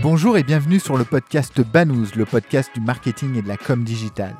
Bonjour et bienvenue sur le podcast Banous, le podcast du marketing et de la com digital.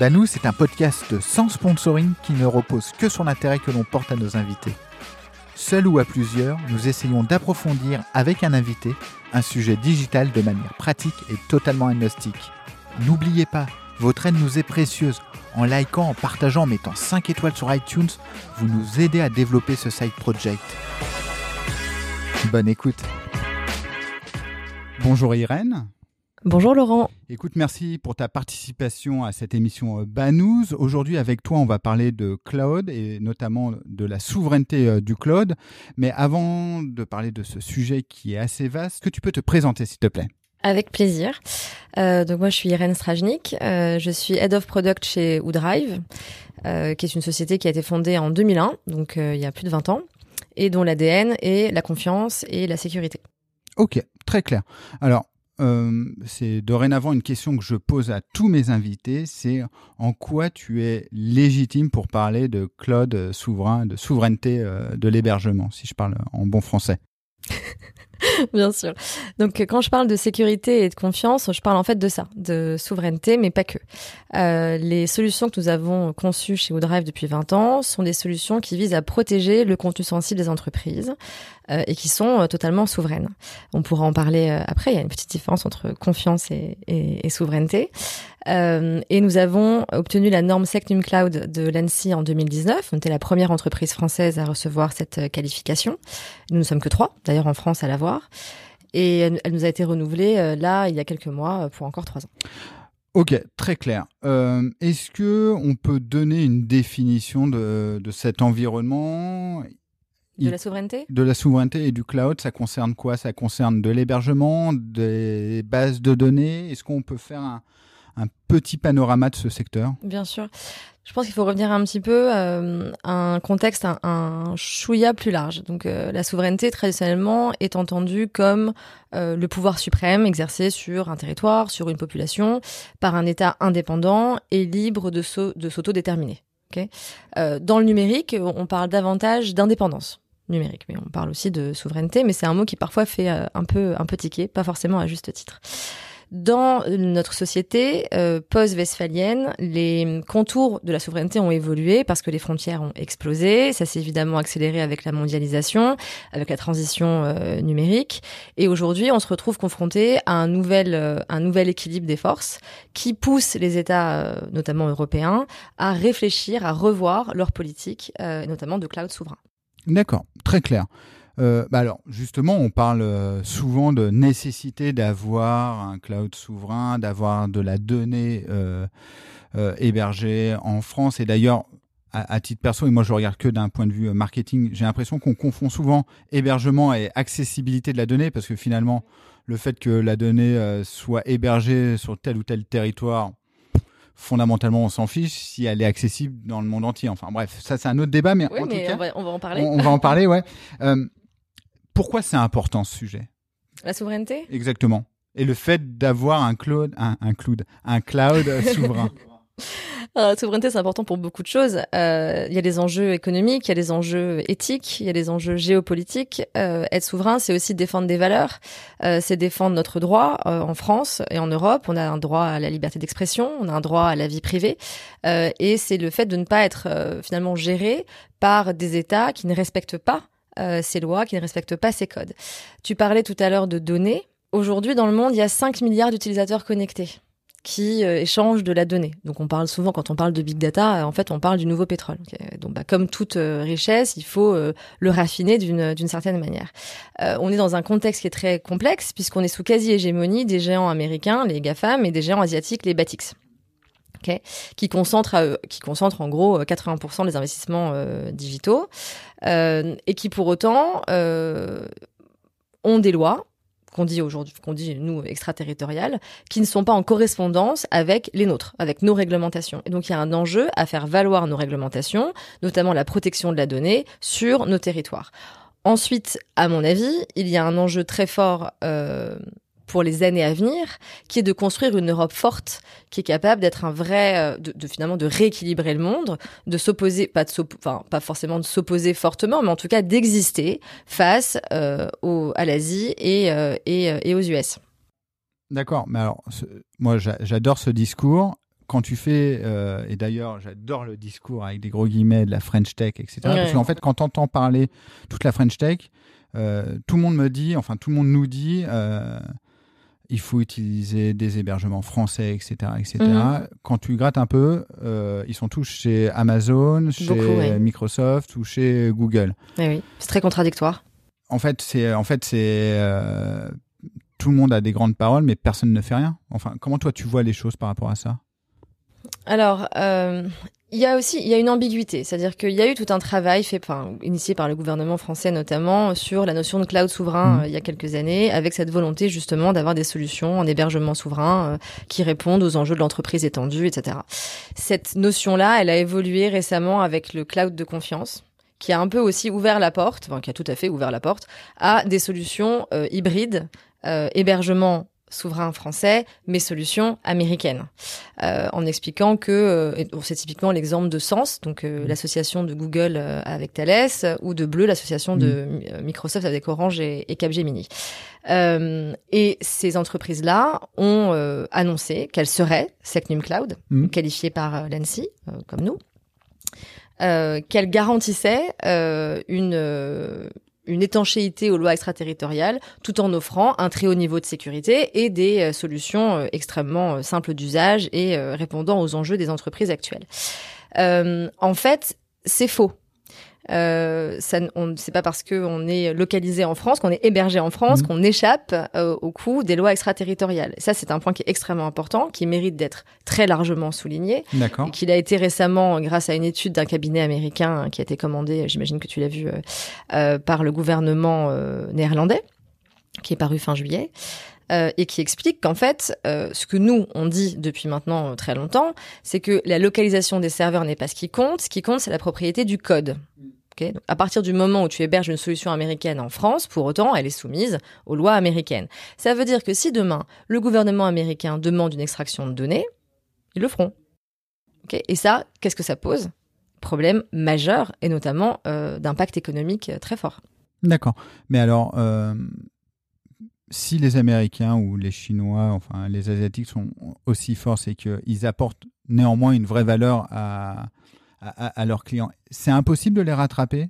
Banous est un podcast sans sponsoring qui ne repose que sur l'intérêt que l'on porte à nos invités. Seul ou à plusieurs, nous essayons d'approfondir avec un invité un sujet digital de manière pratique et totalement agnostique. N'oubliez pas, votre aide nous est précieuse. En likant, en partageant, en mettant 5 étoiles sur iTunes, vous nous aidez à développer ce side project. Bonne écoute. Bonjour Irène. Bonjour Laurent. Écoute, merci pour ta participation à cette émission euh, Banous. Aujourd'hui, avec toi, on va parler de cloud et notamment de la souveraineté euh, du cloud. Mais avant de parler de ce sujet qui est assez vaste, que tu peux te présenter, s'il te plaît? Avec plaisir. Euh, donc moi je suis Irène Strajnik, je suis Head of Product chez Woodrive, qui est une société qui a été fondée en 2001, donc il y a plus de 20 ans, et dont l'ADN est la confiance et la sécurité. Ok, très clair. Alors, euh, c'est dorénavant une question que je pose à tous mes invités, c'est en quoi tu es légitime pour parler de cloud souverain, de souveraineté euh, de l'hébergement, si je parle en bon français? Bien sûr. Donc quand je parle de sécurité et de confiance, je parle en fait de ça, de souveraineté, mais pas que. Euh, les solutions que nous avons conçues chez Woodrive depuis 20 ans sont des solutions qui visent à protéger le contenu sensible des entreprises euh, et qui sont euh, totalement souveraines. On pourra en parler après, il y a une petite différence entre confiance et souveraineté. et nous avons obtenu la norme Secnum Cloud de l'ANSI en 2019. On était la première entreprise française à recevoir cette qualification. Nous ne sommes que trois, d'ailleurs en France, à l'avoir. Et elle, nous a été renouvelée euh, là, il y a quelques mois, euh, pour encore trois ans. Ok, très clair. Euh, est-ce que on peut donner une définition de, cet environnement? De la souveraineté? De la souveraineté et du cloud, ça concerne quoi? Ça concerne de l'hébergement, des bases de données? Est-ce qu'on peut faire un, un petit panorama de ce secteur Bien sûr. Je pense qu'il faut revenir un petit peu euh, à un contexte, un, un chouïa plus large. Donc euh, la souveraineté, traditionnellement, est entendue comme euh, le pouvoir suprême exercé sur un territoire, sur une population, par un État indépendant et libre de, s'autodéterminer. Okay dans le numérique, on parle davantage d'indépendance numérique, mais on parle aussi de souveraineté, mais c'est un mot qui parfois fait un peu un peu tiquer, pas forcément à juste titre. Dans notre société euh, post-westphalienne, les contours de la souveraineté ont évolué parce que les frontières ont explosé. Ça s'est évidemment accéléré avec la mondialisation, avec la transition euh, numérique. Et aujourd'hui, on se retrouve confronté à un nouvel, euh, un nouvel équilibre des forces qui pousse les États, notamment européens, à réfléchir, à revoir leur politique, notamment de cloud souverain. D'accord, très clair. Euh, bah alors, justement, on parle euh, souvent de nécessité d'avoir un cloud souverain, d'avoir de la donnée euh, hébergée en France. Et d'ailleurs, à, titre perso, et moi je regarde que d'un point de vue marketing, j'ai l'impression qu'on confond souvent hébergement et accessibilité de la donnée, parce que finalement, le fait que la donnée soit hébergée sur tel ou tel territoire, fondamentalement, on s'en fiche si elle est accessible dans le monde entier. Enfin bref, ça c'est un autre débat, mais en tout cas, on va, en parler. On, va en parler, ouais. Pourquoi c'est important ce sujet? La souveraineté? Exactement. Et le fait d'avoir un cloud, un, un cloud, un cloud souverain. la souveraineté, c'est important pour beaucoup de choses. Euh, il y a des enjeux économiques, il y a des enjeux éthiques, il y a des enjeux géopolitiques. Euh, être souverain, c'est aussi défendre des valeurs, euh, c'est défendre notre droit en France et en Europe. On a un droit à la liberté d'expression, on a un droit à la vie privée, et c'est le fait de ne pas être finalement géré par des États qui ne respectent pas euh, ces lois, qui ne respectent pas ces codes. Tu parlais tout à l'heure de données. Aujourd'hui, dans le monde, il y a 5 milliards d'utilisateurs connectés qui euh, échangent de la donnée. Donc on parle souvent quand on parle de big data, euh, en fait on parle du nouveau pétrole. Donc bah, comme toute richesse, il faut le raffiner d'une certaine manière. on est dans un contexte qui est très complexe puisqu'on est sous quasi hégémonie des géants américains, les GAFAM, et des géants asiatiques, les Batix qui concentre euh, qui concentre en gros 80% euh, des investissements euh, digitaux et qui pour autant ont des lois qu'on dit aujourd'hui, qu'on dit nous extraterritoriales, qui ne sont pas en correspondance avec les nôtres, avec nos réglementations. Et donc il y a un enjeu à faire valoir nos réglementations, notamment la protection de la donnée sur nos territoires. Ensuite, à mon avis, il y a un enjeu très fort pour les années à venir, qui est de construire une Europe forte, qui est capable d'être un vrai, euh, de, finalement de rééquilibrer le monde, de s'opposer, pas de enfin pas forcément de s'opposer fortement, mais en tout cas d'exister face euh, au, à l'Asie et, euh, et, et, aux US. D'accord, mais alors moi j'adore ce discours. Quand tu fais, et d'ailleurs j'adore le discours avec des gros guillemets de la French Tech, etc. Parce qu'en fait, quand tu entends parler toute la French Tech, tout le monde me dit, enfin tout le monde nous dit, il faut utiliser des hébergements français, etc. etc. Mhm. Quand tu grattes un peu, euh, ils sont tous chez Amazon, chez Microsoft ou chez Google. Eh oui, c'est très contradictoire. En fait, c'est en fait c'est euh, tout le monde a des grandes paroles, mais personne ne fait rien. Enfin, comment toi tu vois les choses par rapport à ça? Alors, euh, il y a aussi il y a une ambiguïté, c'est-à-dire qu'il y a eu tout un travail fait, initié par le gouvernement français notamment sur la notion de cloud souverain mmh. euh, il y a quelques années, avec cette volonté justement d'avoir des solutions en hébergement souverain euh, qui répondent aux enjeux de l'entreprise étendue, etc. Cette notion-là, elle a évolué récemment avec le cloud de confiance qui a un peu aussi ouvert la porte, enfin qui a tout à fait ouvert la porte à des solutions euh, hybrides, hébergement souverain français, mais solutions américaines, euh, en expliquant que euh, c'est typiquement l'exemple de Sens, donc euh, mmh. l'association de Google avec Thales, ou de Bleu, l'association de mmh. Microsoft avec Orange et, et Capgemini. et ces entreprises-là ont annoncé qu'elles seraient Secnum Cloud, mmh. qualifiées par l'ANSI, comme nous, qu'elles garantissaient une une étanchéité aux lois extraterritoriales, tout en offrant un très haut niveau de sécurité et des euh, solutions euh, extrêmement euh, simples d'usage et répondant aux enjeux des entreprises actuelles. en fait, c'est faux. Euh, ça, on, c'est pas parce qu'on est localisé en France, qu'on est hébergé en France, mmh. qu'on échappe euh, au coup des lois extraterritoriales. Ça, c'est un point qui est extrêmement important, qui mérite d'être très largement souligné. D'accord. Qu'il a été récemment, grâce à une étude d'un cabinet américain qui a été commandée, j'imagine que tu l'as vu, euh, par le gouvernement néerlandais, qui est paru fin juillet. Euh, et qui explique qu'en fait, euh, ce que nous, on dit depuis maintenant très longtemps, c'est que la localisation des serveurs n'est pas ce qui compte. Ce qui compte, c'est la propriété du code. À partir du moment où tu héberges une solution américaine en France, pour autant, elle est soumise aux lois américaines. Ça veut dire que si demain, le gouvernement américain demande une extraction de données, ils le feront. Et ça, qu'est-ce que ça pose? Problème majeur, et notamment euh, d'impact économique très fort. D'accord. Mais alors, euh, si les Américains ou les Chinois, enfin les Asiatiques sont aussi forts, c'est qu'ils apportent néanmoins une vraie valeur à, à, leurs clients. C'est impossible de les rattraper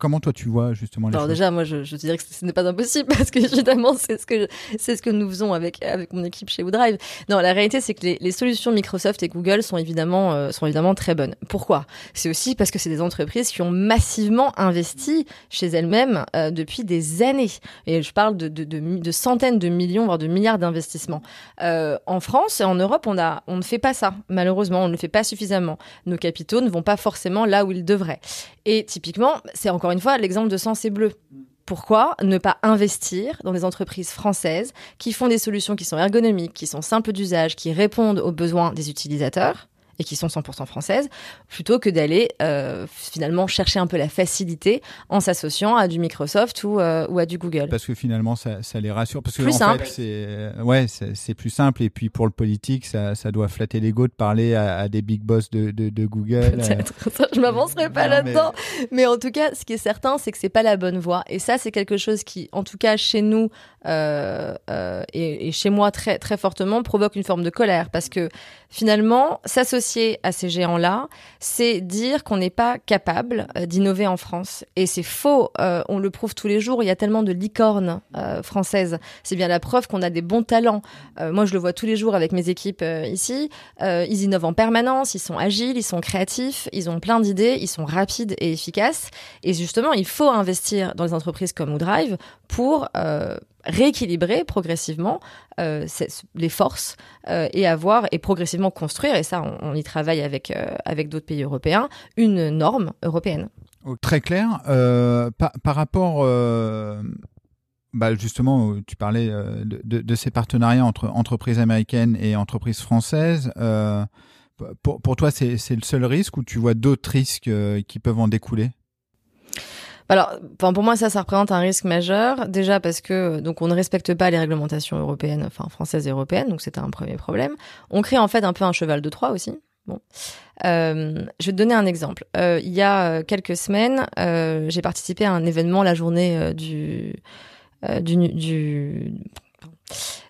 Comment toi tu vois justement les Alors déjà, moi je, je te dirais que ce n'est pas impossible parce que évidemment c'est ce que c'est ce que nous faisons avec avec mon équipe chez WoodRive. Non, la réalité c'est que les, les, solutions Microsoft et Google sont évidemment euh, sont évidemment très bonnes. Pourquoi? C'est aussi parce que c'est des entreprises qui ont massivement investi chez elles-mêmes euh, depuis des années. Et je parle de, de, de, de, centaines de millions voire de milliards d'investissements. Euh, en France et en Europe, on a on ne fait pas ça. Malheureusement, on ne le fait pas suffisamment. Nos capitaux ne vont pas forcément là où ils devraient. Et typiquement, c'est encore une fois, l'exemple de Sens et Bleu. Pourquoi ne pas investir dans des entreprises françaises qui font des solutions qui sont ergonomiques, qui sont simples d'usage, qui répondent aux besoins des utilisateurs et qui sont 100% françaises, plutôt que d'aller euh, finalement chercher un peu la facilité en s'associant à du Microsoft ou, euh, ou à du Google. Parce que finalement, ça, ça les rassure. Parce que plus en fait, c'est ouais, c'est plus simple. Et puis pour le politique, ça, ça doit flatter l'ego de parler à, des big boss de, de, de Google. Je m'avancerai pas là-dedans. Mais... en tout cas, ce qui est certain, c'est que c'est pas la bonne voie. Et ça, c'est quelque chose qui, en tout cas, chez nous euh, euh, et, et chez moi très très fortement, provoque une forme de colère parce que finalement, s'associer à ces géants-là, c'est dire qu'on n'est pas capable euh, d'innover en France. Et c'est faux, euh, on le prouve tous les jours, il y a tellement de licornes euh, françaises. C'est bien la preuve qu'on a des bons talents. moi, je le vois tous les jours avec mes équipes ici. ils innovent en permanence, ils sont agiles, ils sont créatifs, ils ont plein d'idées, ils sont rapides et efficaces. Et justement, il faut investir dans les entreprises comme Woodrive pour rééquilibrer progressivement euh, les forces euh, et avoir et progressivement construire et ça on, y travaille avec euh, avec d'autres pays européens une norme européenne. Très clair. Par, rapport bah justement, tu parlais de, de, de, ces partenariats entre entreprises américaines et entreprises françaises. Pour, pour, toi, c'est le seul risque ou tu vois d'autres risques qui peuvent en découler? Alors, pour moi, ça, ça représente un risque majeur. Déjà parce que donc on ne respecte pas les réglementations européennes, enfin françaises et européennes, donc c'était un premier problème. On crée en fait un peu un cheval de Troie aussi. Bon, euh, je vais te donner un exemple. Euh, il y a quelques semaines, euh, j'ai participé à un événement, la journée euh, du, euh, du, du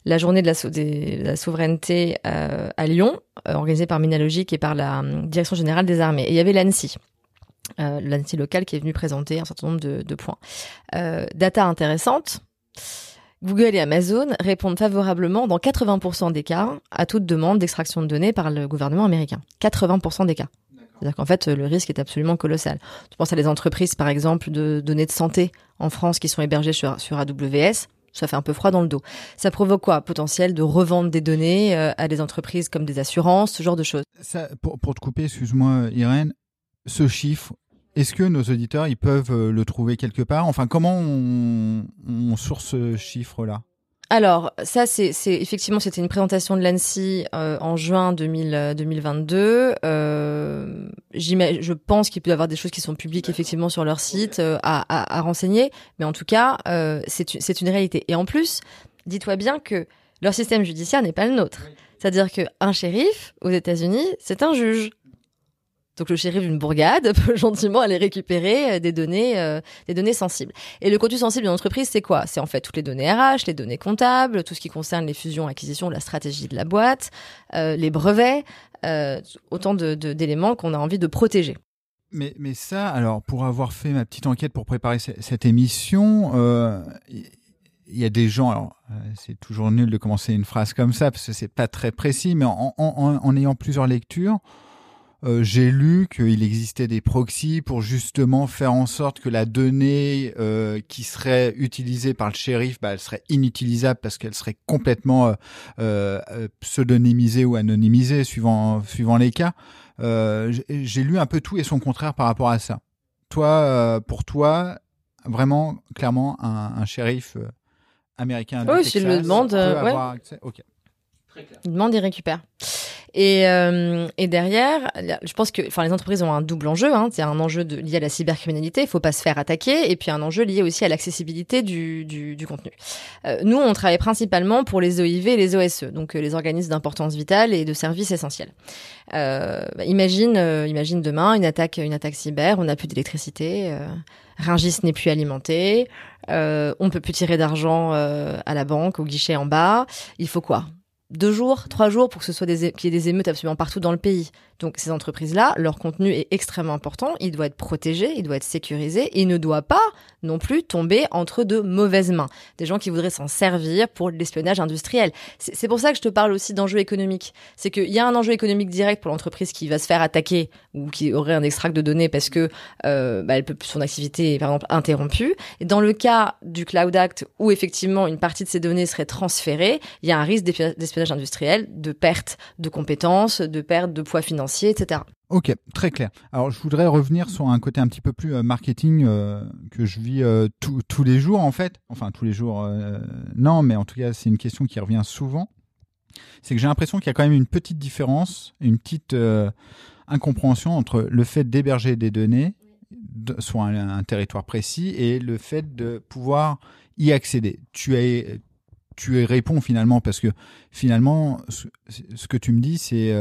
la journée de la, de la souveraineté à Lyon, organisée par Minalogique et par la Direction générale des armées. Et il y avait l'ANSI euh, l'ANSI local qui est venu présenter un certain nombre de, de points. Euh, data intéressante. Google et Amazon répondent favorablement dans 80% des cas à toute demande d'extraction de données par le gouvernement américain. 80% des cas. C'est-à-dire qu'en fait, le risque est absolument colossal. Tu penses à des entreprises, par exemple, de données de santé en France qui sont hébergées sur, sur AWS. Ça fait un peu froid dans le dos. Ça provoque quoi? Potentiel de revendre des données euh, à des entreprises comme des assurances, ce genre de choses. Ça, pour, pour te couper, excuse-moi, Irène, ce chiffre, est-ce que nos auditeurs ils peuvent euh, le trouver quelque part? Enfin, comment on, on source ce chiffre-là? Alors, ça, c'est effectivement, c'était une présentation de l'ANSI euh, en juin 2000, 2022. Euh, je pense qu'il peut y avoir des choses qui sont publiques effectivement sur leur site euh, à, à, à, renseigner, mais en tout cas, euh, c'est une réalité. Et en plus, dis-toi bien que leur système judiciaire n'est pas le nôtre. C'est-à-dire qu'un shérif aux États-Unis, c'est un juge. Donc le shérif d'une bourgade peut gentiment aller récupérer euh, des données, euh, des données sensibles. Et le contenu sensible d'une entreprise, c'est quoi? C'est en fait toutes les données RH, les données comptables, tout ce qui concerne les fusions, acquisitions, la stratégie de la boîte, euh, les brevets, autant d'éléments qu'on a envie de protéger. Mais, mais ça, alors pour avoir fait ma petite enquête pour préparer cette émission, il y a des gens, alors c'est toujours nul de commencer une phrase comme ça parce que c'est pas très précis, mais en ayant plusieurs lectures, euh, j'ai lu qu'il existait des proxys pour justement faire en sorte que la donnée euh, qui serait utilisée par le shérif, bah, elle serait inutilisable parce qu'elle serait complètement euh, euh, pseudonymisée ou anonymisée suivant suivant les cas. Euh, j'ai lu un peu tout et son contraire par rapport à ça. Toi, pour toi, vraiment clairement un, un shérif américain. Oui, s'il le demande, ouais. Okay. Il demande, il récupère. Et, euh, et derrière, je pense que enfin, les entreprises ont un double enjeu. Hein. C'est un enjeu lié à la cybercriminalité, il faut pas se faire attaquer, et puis un enjeu lié aussi à l'accessibilité du, du, du, contenu. Euh, nous, on travaille principalement pour les OIV et les OSE, donc euh, les organismes d'importance vitale et de services essentiels. Euh, bah, imagine, euh, imagine demain une attaque, une attaque cyber, on n'a plus d'électricité, euh, Ringis n'est plus alimenté, euh, on peut plus tirer d'argent à la banque, au guichet en bas. Il faut quoi? Deux jours, trois jours pour que ce soit des qu'il y ait des émeutes absolument partout dans le pays. Donc ces entreprises-là, leur contenu est extrêmement important, il doit être protégé, il doit être sécurisé, et il ne doit pas non plus tomber entre de mauvaises mains. Des gens qui voudraient s'en servir pour l'espionnage industriel. C'est pour ça que je te parle aussi d'enjeux économiques. C'est qu'il y a un enjeu économique direct pour l'entreprise qui va se faire attaquer ou qui aurait un extract de données parce que euh, bah, elle peut son activité est par exemple interrompue. Dans le cas du Cloud Act où effectivement une partie de ces données serait transférée, il y a un risque d'espionnage industriel, de perte de compétences, de perte de poids financier etc. Ok, très clair. Alors je voudrais revenir sur un côté un petit peu plus euh, marketing euh, que je vis euh, tous les jours en fait. Enfin tous les jours, non, mais en tout cas c'est une question qui revient souvent. C'est que j'ai l'impression qu'il y a quand même une petite différence, une petite incompréhension entre le fait d'héberger des données sur un, un, territoire précis et le fait de pouvoir y accéder. Tu as tu réponds finalement parce que finalement ce, ce que tu me dis c'est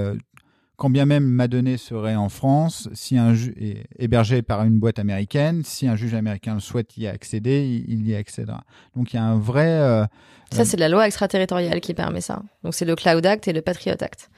quand bien même ma donnée serait en France, si un juge est hébergé par une boîte américaine, si un juge américain souhaite y accéder, il y accédera. Donc il y a un vrai. Euh, ça, c'est la loi extraterritoriale qui permet ça. Donc c'est le Cloud Act et le Patriot Act.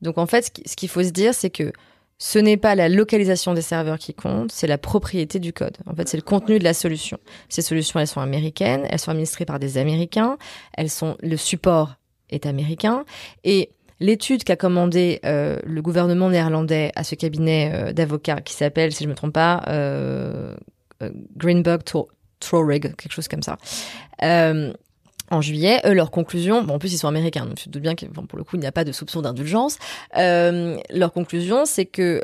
Donc en fait, ce qu'il faut se dire, c'est que ce n'est pas la localisation des serveurs qui compte, c'est la propriété du code. En fait, c'est le contenu de la solution. Ces solutions, elles sont américaines, elles sont administrées par des Américains, elles sont le support est américain et l'étude qu'a commandé euh, le gouvernement néerlandais à ce cabinet euh, d'avocats qui s'appelle, si je me trompe pas, euh, euh Greenberg Traurig, quelque chose comme ça. Euh, en juillet, eux, leur conclusion, bon, en plus ils sont américains, donc je doute bien que bon, pour le coup il n'y a pas de soupçon d'indulgence. leur conclusion, c'est que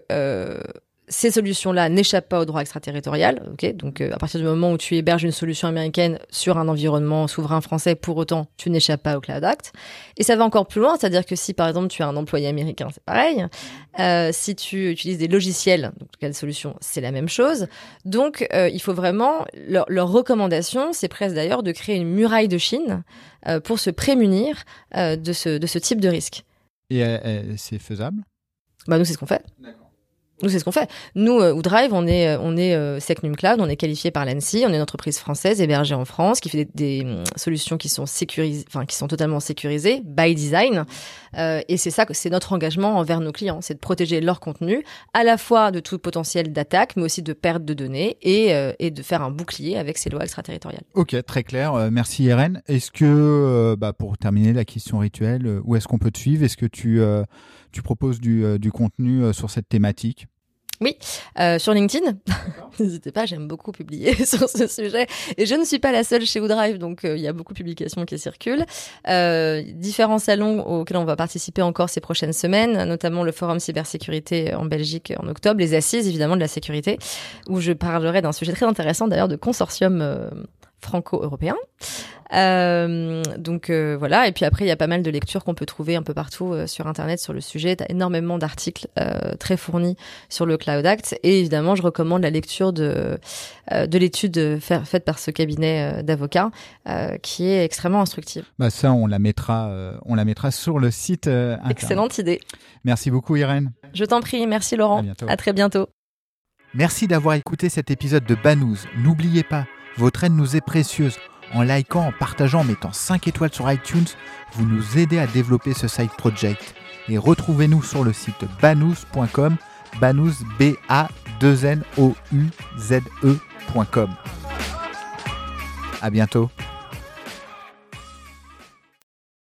ces solutions-là n'échappent pas au droit extraterritorial. Ok, donc euh, à partir du moment où tu héberges une solution américaine sur un environnement souverain français, pour autant, tu n'échappes pas au Cloud Act. Et ça va encore plus loin, c'est-à-dire que si par exemple tu as un employé américain, c'est pareil. Euh, si tu utilises des logiciels, donc quelle solution, c'est la même chose. Donc euh, il faut vraiment leur, leur recommandation, c'est presque d'ailleurs de créer une muraille de Chine pour se prémunir de ce de ce type de risque. Et c'est faisable? Bah nous c'est ce qu'on fait. Nous, c'est ce qu'on fait. Nous, euh, Woodrive, on est, euh, on est euh, Secnum Cloud, on est qualifié par l'ANSI, on est une entreprise française hébergée en France qui fait des, des hum, solutions qui sont sécurisées, enfin qui sont totalement sécurisées by design. Euh, et c'est ça c'est notre engagement envers nos clients, c'est de protéger leur contenu à la fois de tout potentiel d'attaque, mais aussi de perte de données et, euh, et de faire un bouclier avec ces lois extraterritoriales. Ok, très clair. merci Irène. Est-ce que, bah, pour terminer la question rituelle, où est-ce qu'on peut te suivre? Est-ce que tu tu proposes du, euh, du contenu euh, sur cette thématique? Oui, euh, sur LinkedIn. N'hésitez pas, j'aime beaucoup publier sur ce sujet. Et je ne suis pas la seule chez Woodrive, donc euh, il y a beaucoup de publications qui circulent. Euh, différents salons auxquels on va participer encore ces prochaines semaines, notamment le Forum cybersécurité en Belgique en octobre, les assises évidemment de la sécurité, où je parlerai d'un sujet très intéressant d'ailleurs de consortium franco-européen. Euh, donc euh, voilà, et puis après il y a pas mal de lectures qu'on peut trouver un peu partout euh, sur internet sur le sujet. Tu as énormément d'articles très fournis sur le Cloud Act et évidemment je recommande la lecture de de l'étude faite par ce cabinet d'avocats qui est extrêmement instructive. Bah ça on la mettra on la mettra sur le site. Excellente idée. Merci beaucoup Irène. Je t'en prie, merci Laurent. À, à très bientôt. Merci d'avoir écouté cet épisode de Banous. N'oubliez pas, votre aide nous est précieuse. En likant, en partageant, en mettant 5 étoiles sur iTunes, vous nous aidez à développer ce side project. Et retrouvez-nous sur le site banous.com, banous b a 2 n o u z e.com. À bientôt.